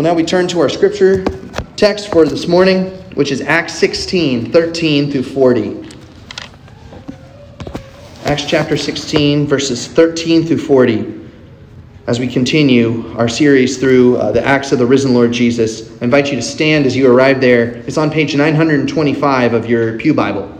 Well, now we turn to our scripture text for this morning, which is Acts 16 13 through 40. Acts chapter 16, verses 13 through 40 as we continue our series through uh, the Acts of the risen Lord Jesus. I invite you to stand as you arrive there. It's on page 925 of your Pew Bible.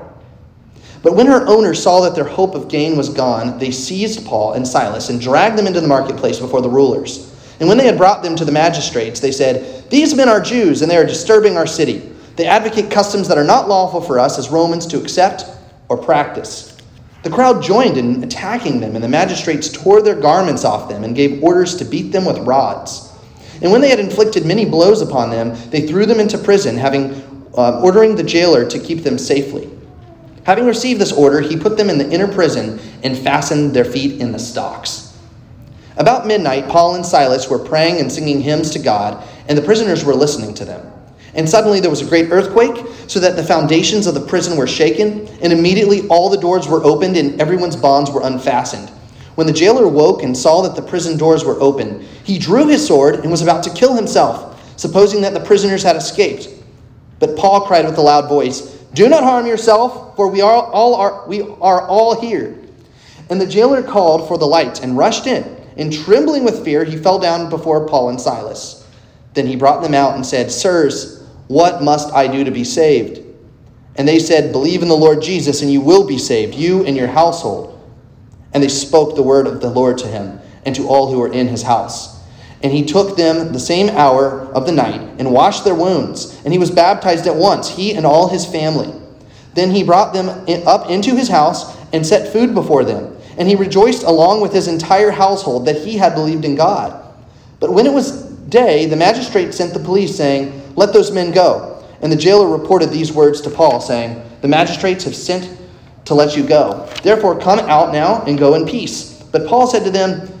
But when her owners saw that their hope of gain was gone, they seized Paul and Silas and dragged them into the marketplace before the rulers. And when they had brought them to the magistrates, they said, These men are Jews, and they are disturbing our city. They advocate customs that are not lawful for us as Romans to accept or practice. The crowd joined in attacking them, and the magistrates tore their garments off them and gave orders to beat them with rods. And when they had inflicted many blows upon them, they threw them into prison, having uh, ordering the jailer to keep them safely. Having received this order, he put them in the inner prison and fastened their feet in the stocks. About midnight, Paul and Silas were praying and singing hymns to God, and the prisoners were listening to them. And suddenly there was a great earthquake, so that the foundations of the prison were shaken, and immediately all the doors were opened and everyone's bonds were unfastened. When the jailer woke and saw that the prison doors were open, he drew his sword and was about to kill himself, supposing that the prisoners had escaped. But Paul cried with a loud voice, do not harm yourself, for we are all are, we are all here. And the jailer called for the light and rushed in. And trembling with fear, he fell down before Paul and Silas. Then he brought them out and said, Sirs, what must I do to be saved? And they said, Believe in the Lord Jesus, and you will be saved, you and your household. And they spoke the word of the Lord to him and to all who were in his house. And he took them the same hour of the night and washed their wounds. And he was baptized at once, he and all his family. Then he brought them up into his house and set food before them. And he rejoiced along with his entire household that he had believed in God. But when it was day, the magistrate sent the police, saying, Let those men go. And the jailer reported these words to Paul, saying, The magistrates have sent to let you go. Therefore, come out now and go in peace. But Paul said to them,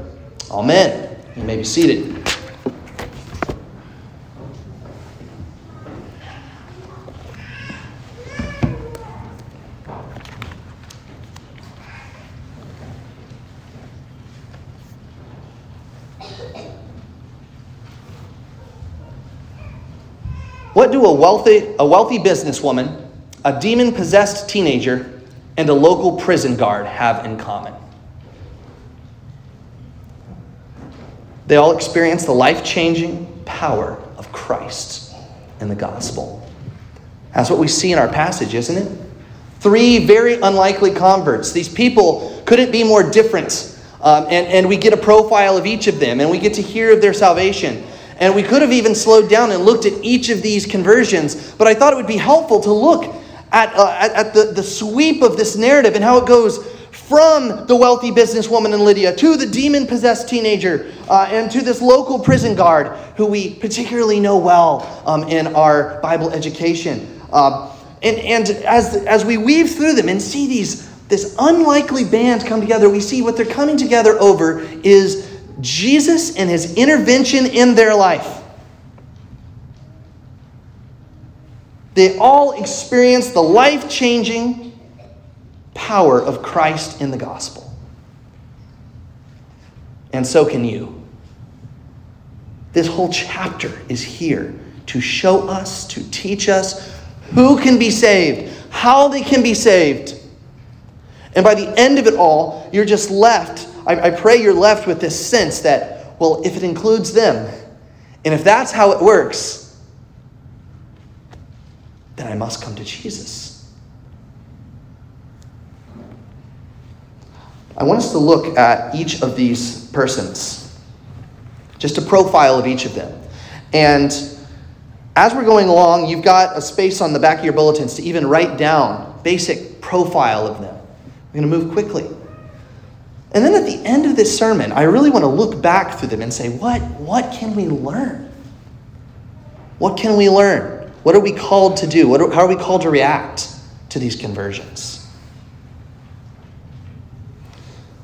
Amen. You may be seated. What do a wealthy, a wealthy businesswoman, a demon possessed teenager, and a local prison guard have in common? They all experience the life changing power of Christ in the gospel. That's what we see in our passage, isn't it? Three very unlikely converts. These people couldn't be more different. Um, and, and we get a profile of each of them, and we get to hear of their salvation. And we could have even slowed down and looked at each of these conversions, but I thought it would be helpful to look at, uh, at, at the, the sweep of this narrative and how it goes from the wealthy businesswoman in Lydia to the demon possessed teenager uh, and to this local prison guard who we particularly know well um, in our Bible education. Uh, and and as, as we weave through them and see these this unlikely band come together, we see what they're coming together over is Jesus and his intervention in their life. They all experience the life changing power of Christ in the gospel. And so can you. This whole chapter is here to show us, to teach us who can be saved, how they can be saved. And by the end of it all, you're just left, I, I pray you're left with this sense that, well, if it includes them, and if that's how it works, then I must come to Jesus. I want us to look at each of these persons, just a profile of each of them. And as we're going along, you've got a space on the back of your bulletins to even write down basic profile of them. We're going to move quickly. And then at the end of this sermon, I really want to look back through them and say, what, what can we learn? What can we learn? What are we called to do? What are, how are we called to react to these conversions?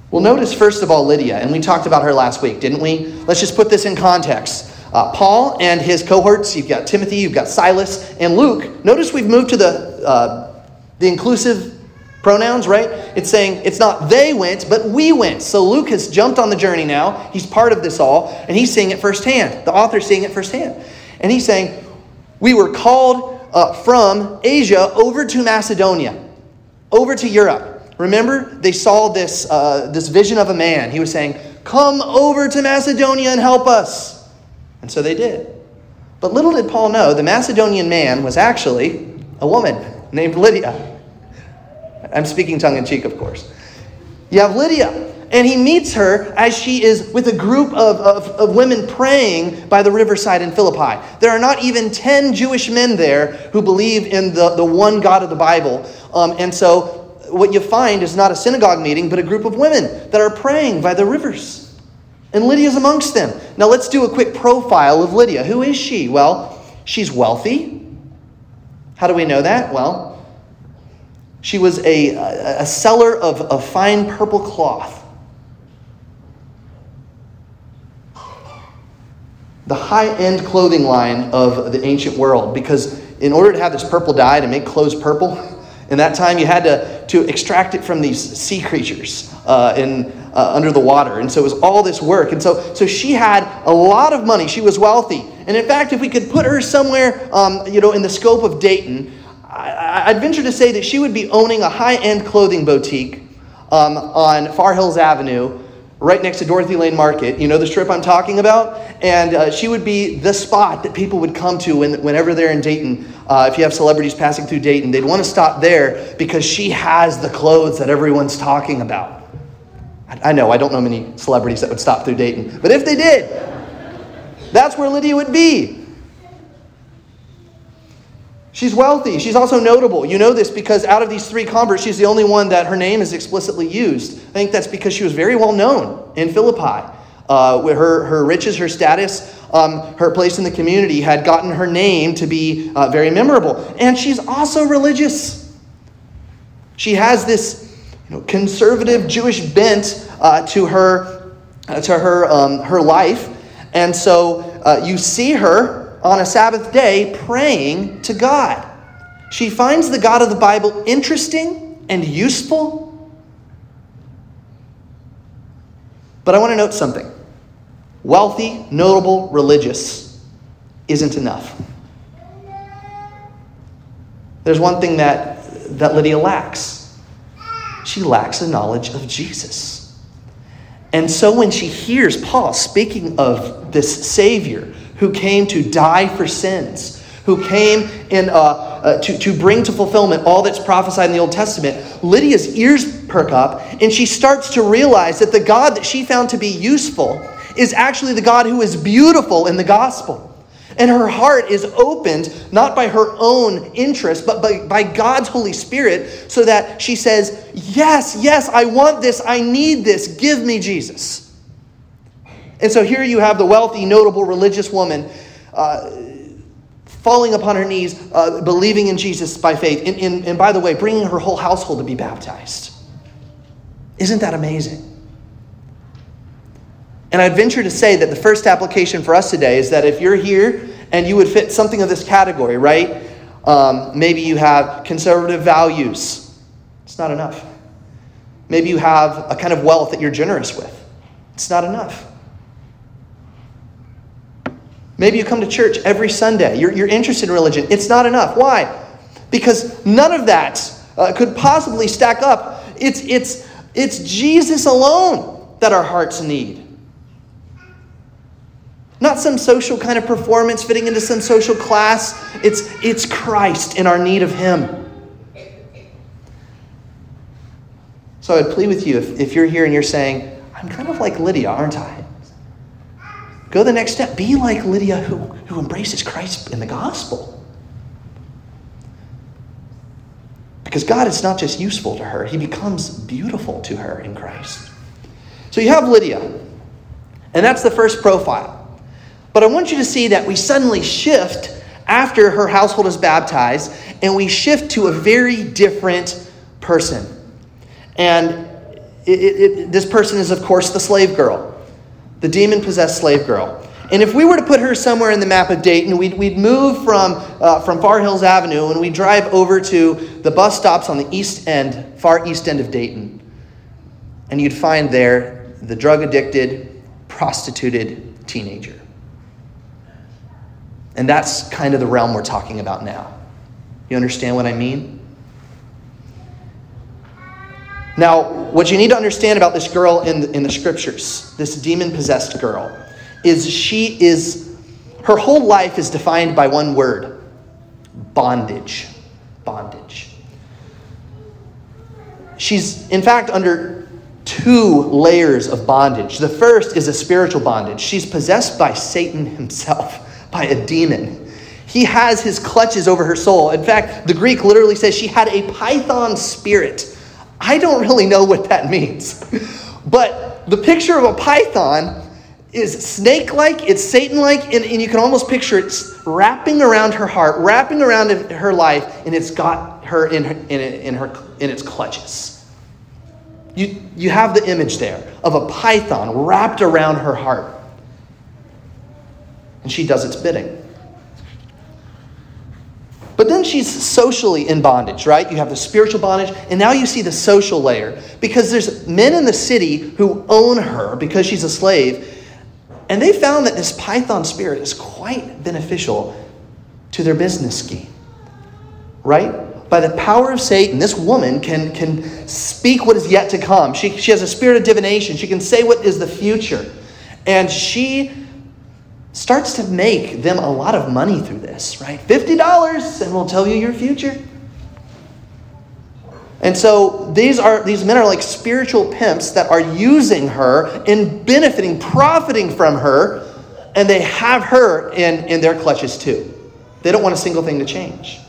Well, notice first of all Lydia, and we talked about her last week, didn't we? Let's just put this in context. Uh, Paul and his cohorts, you've got Timothy, you've got Silas, and Luke. Notice we've moved to the, uh, the inclusive pronouns, right? It's saying it's not they went, but we went. So Luke has jumped on the journey now. He's part of this all, and he's seeing it firsthand. The author's seeing it firsthand. And he's saying, We were called uh, from Asia over to Macedonia, over to Europe. Remember, they saw this, uh, this vision of a man. He was saying, Come over to Macedonia and help us. And so they did. But little did Paul know the Macedonian man was actually a woman named Lydia. I'm speaking tongue in cheek, of course. You have Lydia, and he meets her as she is with a group of, of, of, women praying by the riverside in Philippi. There are not even 10 Jewish men there who believe in the, the one God of the Bible. Um, and so what you find is not a synagogue meeting, but a group of women that are praying by the rivers. And Lydia's amongst them. Now let's do a quick profile of Lydia. Who is she? Well, she's wealthy. How do we know that? Well, she was a, a seller of, of fine purple cloth. The high end clothing line of the ancient world, because in order to have this purple dye to make clothes purple, in that time you had to, to extract it from these sea creatures uh, in, uh, under the water. And so it was all this work. And so, so she had a lot of money. She was wealthy. And in fact, if we could put her somewhere, um, you know, in the scope of Dayton, I, would venture to say that she would be owning a high-end clothing boutique um, on Far Hills Avenue, right next to Dorothy Lane Market. You know the strip I'm talking about? And uh, she would be the spot that people would come to when, whenever they're in Dayton. Uh, if you have celebrities passing through Dayton, they'd want to stop there because she has the clothes that everyone's talking about. I know, I don't know many celebrities that would stop through Dayton, but if they did, that's where Lydia would be. She's wealthy. She's also notable. You know this because out of these three converts, she's the only one that her name is explicitly used. I think that's because she was very well known in Philippi. Uh, her, her riches, her status, um, her place in the community had gotten her name to be uh, very memorable. And she's also religious. She has this you know, conservative Jewish bent uh, to her, uh, to her, um, her life. And so uh, you see her on a Sabbath day praying to God. She finds the God of the Bible interesting and useful. But I want to note something wealthy, notable, religious isn't enough. There's one thing that, that Lydia lacks she lacks a knowledge of Jesus. And so when she hears Paul speaking of this Savior who came to die for sins, who came in, uh, uh, to, to bring to fulfillment all that's prophesied in the Old Testament, Lydia's ears perk up and she starts to realize that the God that she found to be useful is actually the God who is beautiful in the gospel. And her heart is opened not by her own interest, but by, by God's Holy Spirit, so that she says, Yes, yes, I want this, I need this, give me Jesus. And so here you have the wealthy, notable religious woman uh, falling upon her knees, uh, believing in Jesus by faith. And, and, and by the way, bringing her whole household to be baptized. Isn't that amazing? And I'd venture to say that the first application for us today is that if you're here and you would fit something of this category, right? Um, maybe you have conservative values. It's not enough. Maybe you have a kind of wealth that you're generous with. It's not enough. Maybe you come to church every Sunday. You're, you're interested in religion. It's not enough. Why? Because none of that uh, could possibly stack up. It's, it's, it's Jesus alone that our hearts need. Not some social kind of performance fitting into some social class. It's, it's Christ and our need of Him. So I'd plead with you if, if you're here and you're saying, I'm kind of like Lydia, aren't I? Go the next step. Be like Lydia who, who embraces Christ in the gospel. Because God is not just useful to her, He becomes beautiful to her in Christ. So you have Lydia, and that's the first profile. But I want you to see that we suddenly shift after her household is baptized, and we shift to a very different person. And it, it, this person is, of course, the slave girl, the demon possessed slave girl. And if we were to put her somewhere in the map of Dayton, we'd, we'd move from, uh, from Far Hills Avenue and we'd drive over to the bus stops on the east end, far east end of Dayton. And you'd find there the drug addicted, prostituted teenager. And that's kind of the realm we're talking about now. You understand what I mean? Now, what you need to understand about this girl in the, in the scriptures, this demon possessed girl, is she is, her whole life is defined by one word bondage. Bondage. She's, in fact, under two layers of bondage. The first is a spiritual bondage. She's possessed by Satan himself by a demon. He has his clutches over her soul. In fact, the Greek literally says she had a python spirit. I don't really know what that means. But the picture of a python is snake like, it's Satan like, and, and, you can almost picture it wrapping around her heart, wrapping around her life, and it's got her in, in, in, her, in its clutches. You, you have the image there of a python wrapped around her heart and she does its bidding. But then she's socially in bondage, right? You have the spiritual bondage, and now you see the social layer because there's men in the city who own her because she's a slave, and they found that this python spirit is quite beneficial to their business scheme, right? By the power of Satan, this woman can, can speak what is yet to come. She, she has a spirit of divination. She can say what is the future. And she starts to make them a lot of money through this, right? $50 and we'll tell you your future. And so these are these men are like spiritual pimps that are using her and benefiting, profiting from her, and they have her in, in their clutches too. They don't want a single thing to change.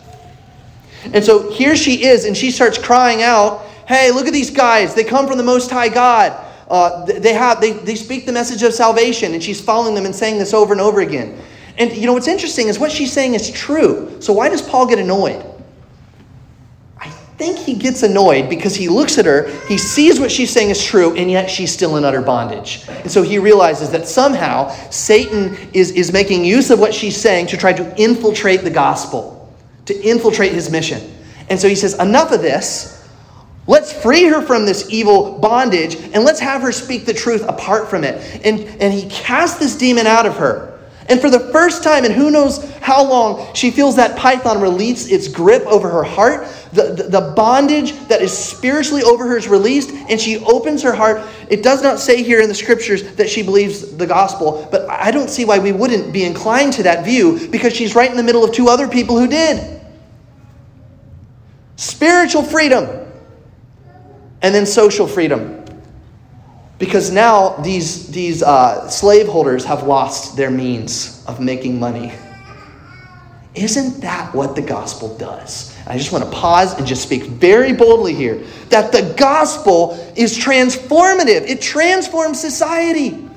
And so here she is, and she starts crying out, Hey, look at these guys. They come from the Most High God. Uh, they, have, they, they speak the message of salvation, and she's following them and saying this over and over again. And you know what's interesting is what she's saying is true. So why does Paul get annoyed? I think he gets annoyed because he looks at her, he sees what she's saying is true, and yet she's still in utter bondage. And so he realizes that somehow Satan is, is making use of what she's saying to try to infiltrate the gospel, to infiltrate his mission. And so he says, Enough of this. Let's free her from this evil bondage and let's have her speak the truth apart from it. And, and he casts this demon out of her. And for the first time, and who knows how long, she feels that python release its grip over her heart. The, the, the, bondage that is spiritually over her is released, and she opens her heart. It does not say here in the scriptures that she believes the gospel, but I don't see why we wouldn't be inclined to that view because she's right in the middle of two other people who did. Spiritual freedom and then social freedom. Because now these, these uh, slaveholders have lost their means of making money. Isn't that what the gospel does? I just want to pause and just speak very boldly here that the gospel is transformative, it transforms society.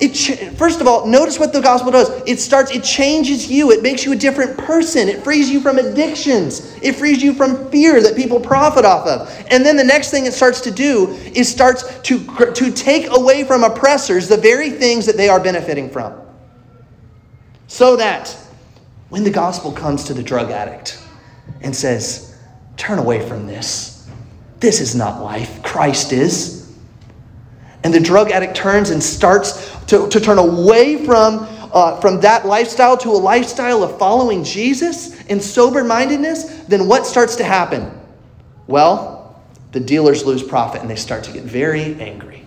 It first of all, notice what the gospel does. It starts, it changes you. It makes you a different person. It frees you from addictions. It frees you from fear that people profit off of. And then the next thing it starts to do is starts to, to take away from oppressors the very things that they are benefiting from. So that when the gospel comes to the drug addict and says, Turn away from this, this is not life, Christ is. And the drug addict turns and starts to, to turn away from, uh, from that lifestyle to a lifestyle of following Jesus in sober mindedness, then what starts to happen? Well, the dealers lose profit and they start to get very angry.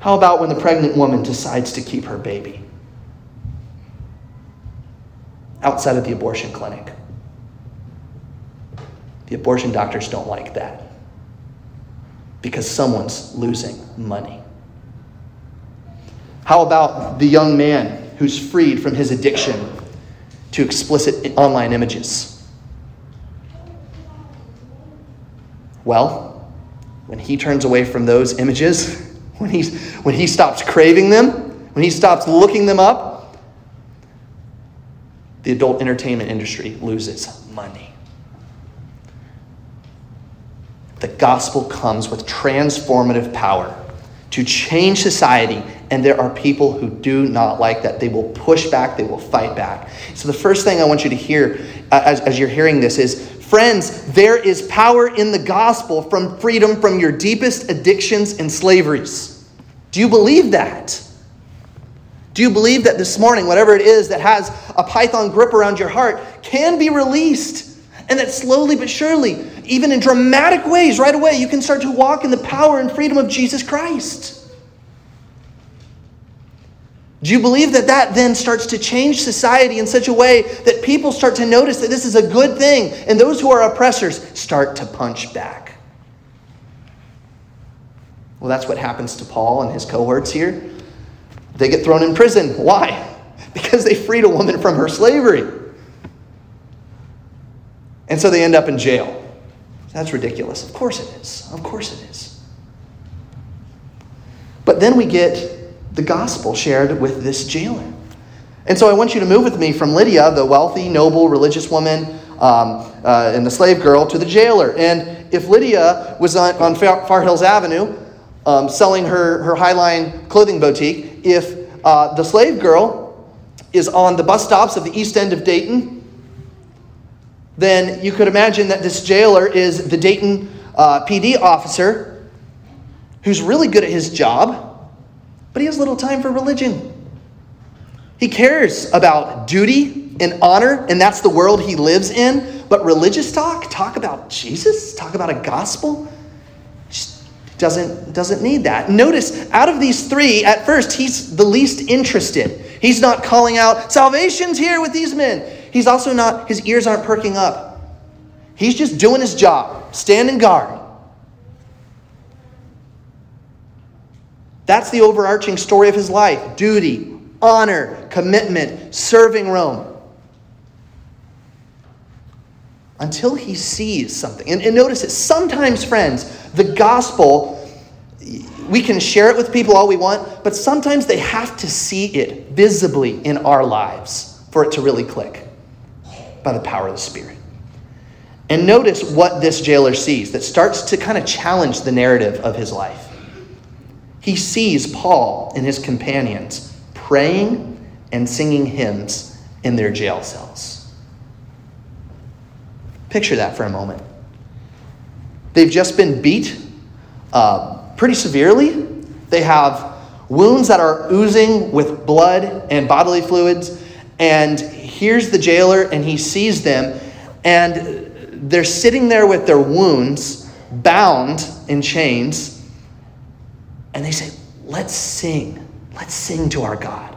How about when the pregnant woman decides to keep her baby outside of the abortion clinic? The abortion doctors don't like that because someone's losing money. How about the young man who's freed from his addiction to explicit online images? Well, when he turns away from those images, when, he's, when he stops craving them, when he stops looking them up, the adult entertainment industry loses money. The gospel comes with transformative power to change society, and there are people who do not like that. They will push back, they will fight back. So, the first thing I want you to hear uh, as, as you're hearing this is friends, there is power in the gospel from freedom from your deepest addictions and slaveries. Do you believe that? Do you believe that this morning, whatever it is that has a python grip around your heart, can be released? And that slowly but surely even in dramatic ways, right away, you can start to walk in the power and freedom of Jesus Christ. Do you believe that that then starts to change society in such a way that people start to notice that this is a good thing and those who are oppressors start to punch back? Well, that's what happens to Paul and his cohorts here. They get thrown in prison. Why? Because they freed a woman from her slavery. And so they end up in jail. That's ridiculous. Of course it is. Of course it is. But then we get the gospel shared with this jailer. And so I want you to move with me from Lydia, the wealthy, noble, religious woman, um, uh, and the slave girl, to the jailer. And if Lydia was on, on Far Hills Avenue um, selling her, her Highline clothing boutique, if uh, the slave girl is on the bus stops of the east end of Dayton, then you could imagine that this jailer is the Dayton uh, PD officer who's really good at his job, but he has little time for religion. He cares about duty and honor, and that's the world he lives in. But religious talk, talk about Jesus, talk about a gospel, doesn't, doesn't need that. Notice, out of these three, at first, he's the least interested. He's not calling out, salvation's here with these men. He's also not, his ears aren't perking up. He's just doing his job, standing guard. That's the overarching story of his life duty, honor, commitment, serving Rome. Until he sees something. And, and notice it, sometimes, friends, the gospel, we can share it with people all we want, but sometimes they have to see it visibly in our lives for it to really click by the power of the Spirit. And notice what this jailer sees that starts to kind of challenge the narrative of his life. He sees Paul and his companions praying and singing hymns in their jail cells. Picture that for a moment. They've just been beat uh, pretty severely. They have wounds that are oozing with blood and bodily fluids. And here's the jailer and he sees them, and they're sitting there with their wounds, bound in chains, and they say, Let's sing. Let's sing to our God.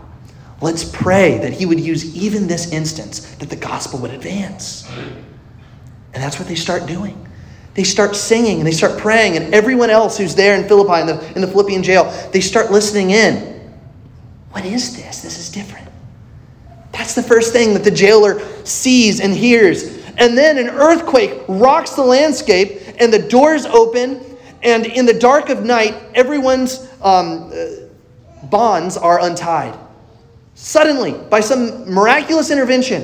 Let's pray that he would use even this instance, that the gospel would advance. And that's what they start doing. They start singing and they start praying, and everyone else who's there in Philippi, in the, in the Philippian jail, they start listening in. What is this? This is different. That's the first thing that the jailer sees and hears. And then an earthquake rocks the landscape, and the doors open, and in the dark of night, everyone's um, uh, bonds are untied. Suddenly, by some miraculous intervention.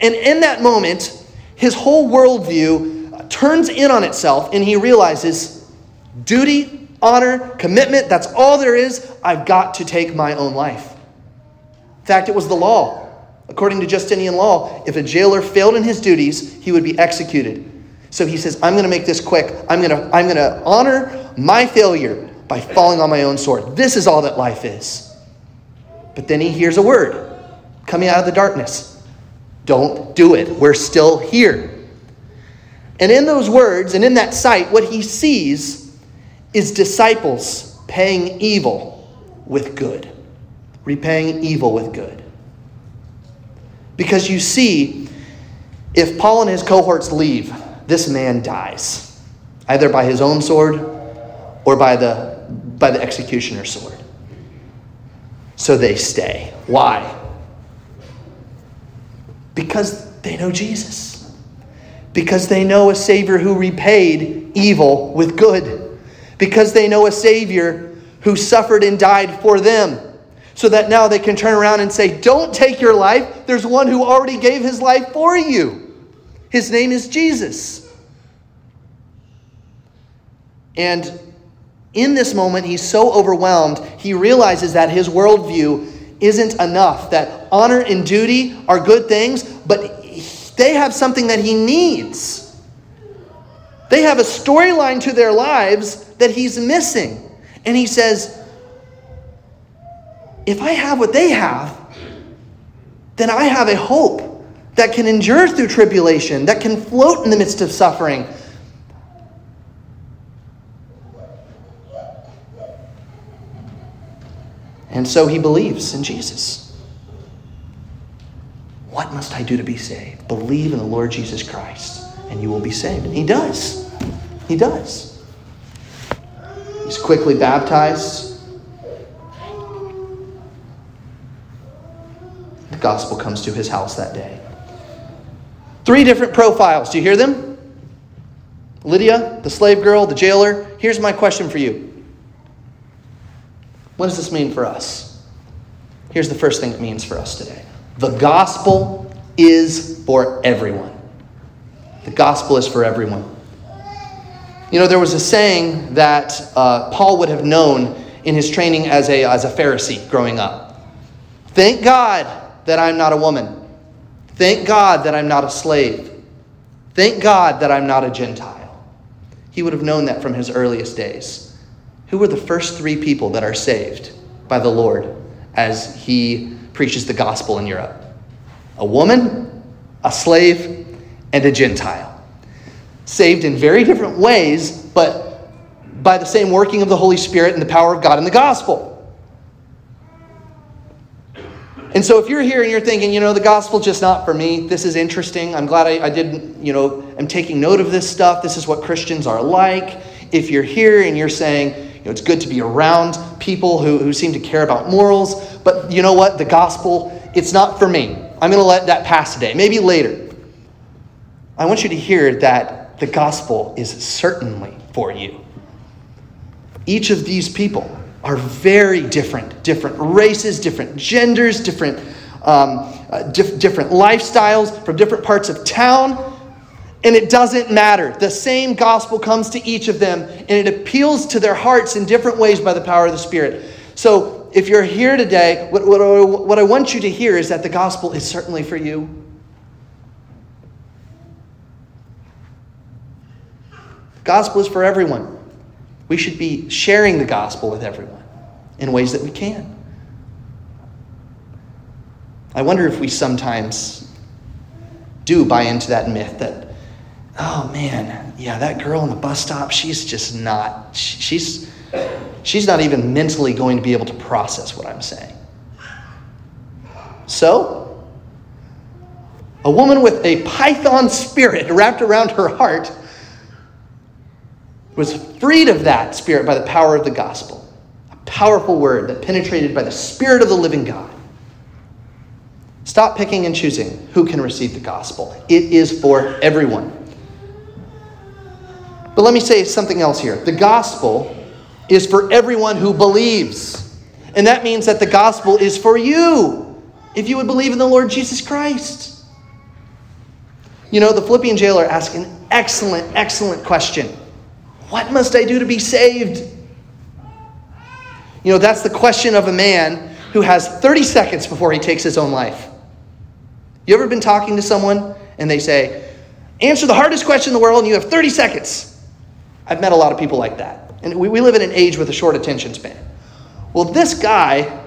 And in that moment, his whole worldview turns in on itself and he realizes duty, honor, commitment, that's all there is. I've got to take my own life. In fact, it was the law. According to Justinian law, if a jailer failed in his duties, he would be executed. So he says, I'm going to make this quick. I'm going to, I'm going to honor my failure by falling on my own sword. This is all that life is. But then he hears a word coming out of the darkness Don't do it. We're still here. And in those words and in that sight, what he sees is disciples paying evil with good, repaying evil with good. Because you see, if Paul and his cohorts leave, this man dies, either by his own sword or by the, by the executioner's sword. So they stay. Why? Because they know Jesus. Because they know a Savior who repaid evil with good. Because they know a Savior who suffered and died for them so that now they can turn around and say, Don't take your life. There's one who already gave his life for you. His name is Jesus. And in this moment, he's so overwhelmed, he realizes that his worldview isn't enough, that honor and duty are good things, but they have something that he needs. They have a storyline to their lives that he's missing. And he says, if I have what they have, then I have a hope that can endure through tribulation, that can float in the midst of suffering. And so he believes in Jesus. What must I do to be saved? Believe in the Lord Jesus Christ, and you will be saved. And he does. He does. He's quickly baptized. Gospel comes to his house that day. Three different profiles. Do you hear them? Lydia, the slave girl, the jailer. Here's my question for you What does this mean for us? Here's the first thing it means for us today the gospel is for everyone. The gospel is for everyone. You know, there was a saying that uh, Paul would have known in his training as a, as a Pharisee growing up. Thank God that I'm not a woman. Thank God that I'm not a slave. Thank God that I'm not a Gentile. He would have known that from his earliest days. Who were the first three people that are saved by the Lord as he preaches the gospel in Europe? A woman, a slave, and a Gentile. Saved in very different ways, but by the same working of the Holy Spirit and the power of God in the gospel. And so if you're here and you're thinking, you know, the gospel's just not for me, this is interesting. I'm glad I, I did, you know, I'm taking note of this stuff. This is what Christians are like. If you're here and you're saying, you know, it's good to be around people who, who seem to care about morals, but you know what? The gospel, it's not for me. I'm going to let that pass today, maybe later. I want you to hear that the gospel is certainly for you. Each of these people are very different different races, different genders, different, um, uh, dif- different lifestyles from different parts of town. And it doesn't matter. The same gospel comes to each of them, and it appeals to their hearts in different ways by the power of the Spirit. So, if you're here today, what, what, what I want you to hear is that the gospel is certainly for you. The gospel is for everyone. We should be sharing the gospel with everyone in ways that we can. I wonder if we sometimes do buy into that myth that, oh man, yeah, that girl in the bus stop, she's just not, she's, she's not even mentally going to be able to process what I'm saying. So, a woman with a python spirit wrapped around her heart was freed of that spirit by the power of the gospel. Powerful word that penetrated by the spirit of the living God. Stop picking and choosing who can receive the gospel. It is for everyone. But let me say something else here. The gospel is for everyone who believes. And that means that the gospel is for you if you would believe in the Lord Jesus Christ. You know, the Philippian jailer asked an excellent, excellent question What must I do to be saved? You know, that's the question of a man who has 30 seconds before he takes his own life. You ever been talking to someone and they say, Answer the hardest question in the world, and you have 30 seconds? I've met a lot of people like that. And we, we live in an age with a short attention span. Well, this guy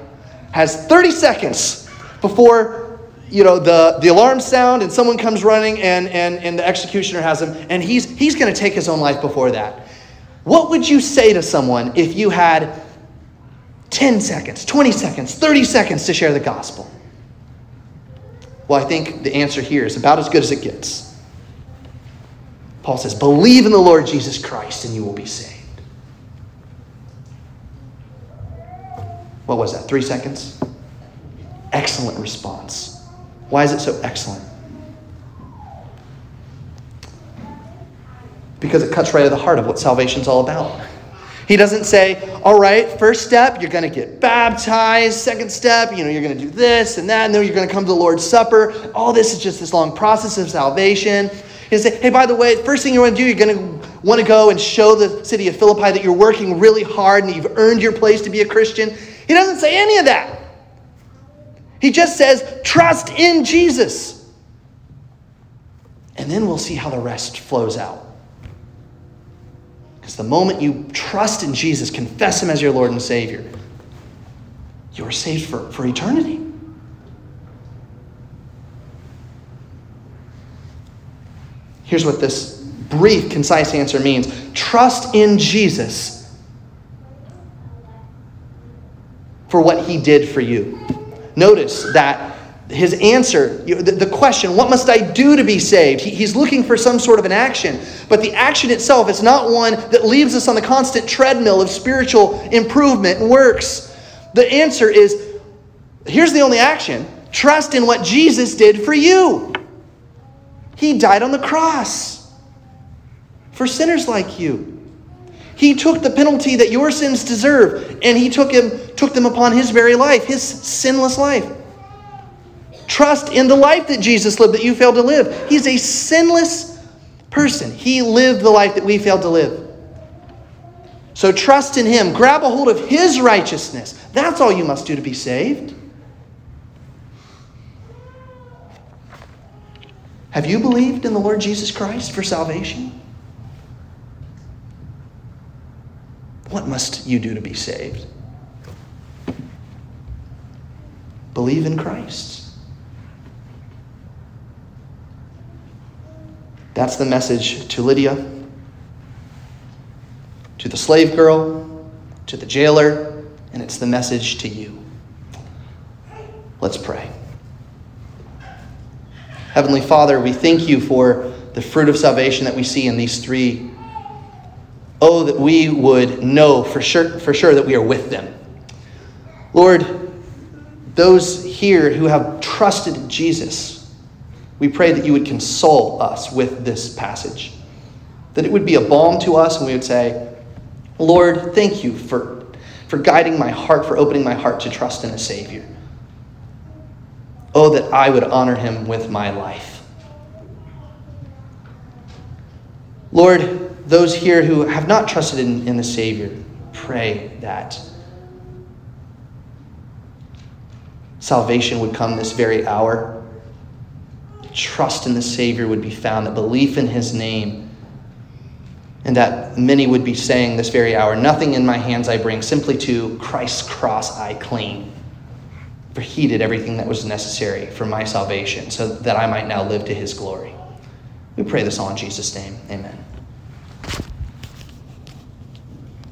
has 30 seconds before you know the, the alarm sound and someone comes running and, and, and the executioner has him and he's, he's going to take his own life before that what would you say to someone if you had 10 seconds 20 seconds 30 seconds to share the gospel well i think the answer here is about as good as it gets paul says believe in the lord jesus christ and you will be saved What was that? Three seconds? Excellent response. Why is it so excellent? Because it cuts right to the heart of what salvation's all about. He doesn't say, all right, first step, you're going to get baptized. Second step, you know, you're going to do this and that, and then you're going to come to the Lord's Supper. All this is just this long process of salvation. He say, hey, by the way, first thing you want to do, you're going to want to go and show the city of Philippi that you're working really hard and you've earned your place to be a Christian. He doesn't say any of that. He just says, trust in Jesus. And then we'll see how the rest flows out. Because the moment you trust in Jesus, confess Him as your Lord and Savior, you are saved for, for eternity. Here's what this brief, concise answer means trust in Jesus for what he did for you. Notice that his answer, the question, what must I do to be saved? He's looking for some sort of an action. But the action itself is not one that leaves us on the constant treadmill of spiritual improvement and works. The answer is here's the only action trust in what Jesus did for you. He died on the cross for sinners like you. He took the penalty that your sins deserve, and he took him took them upon his very life, his sinless life. Trust in the life that Jesus lived that you failed to live. He's a sinless person. He lived the life that we failed to live. So trust in him. Grab a hold of his righteousness. That's all you must do to be saved. Have you believed in the Lord Jesus Christ for salvation? What must you do to be saved? Believe in Christ. That's the message to Lydia, to the slave girl, to the jailer, and it's the message to you. Let's pray. Heavenly Father, we thank you for the fruit of salvation that we see in these three Oh, that we would know for sure, for sure that we are with them. Lord, those here who have trusted Jesus, we pray that you would console us with this passage. That it would be a balm to us and we would say, Lord, thank you for, for guiding my heart, for opening my heart to trust in a Savior. Oh, that I would honor him with my life. Lord, those here who have not trusted in, in the Savior, pray that salvation would come this very hour. Trust in the Savior would be found, that belief in His name, and that many would be saying this very hour Nothing in my hands I bring, simply to Christ's cross I cling. For He did everything that was necessary for my salvation, so that I might now live to His glory. We pray this all in Jesus' name. Amen.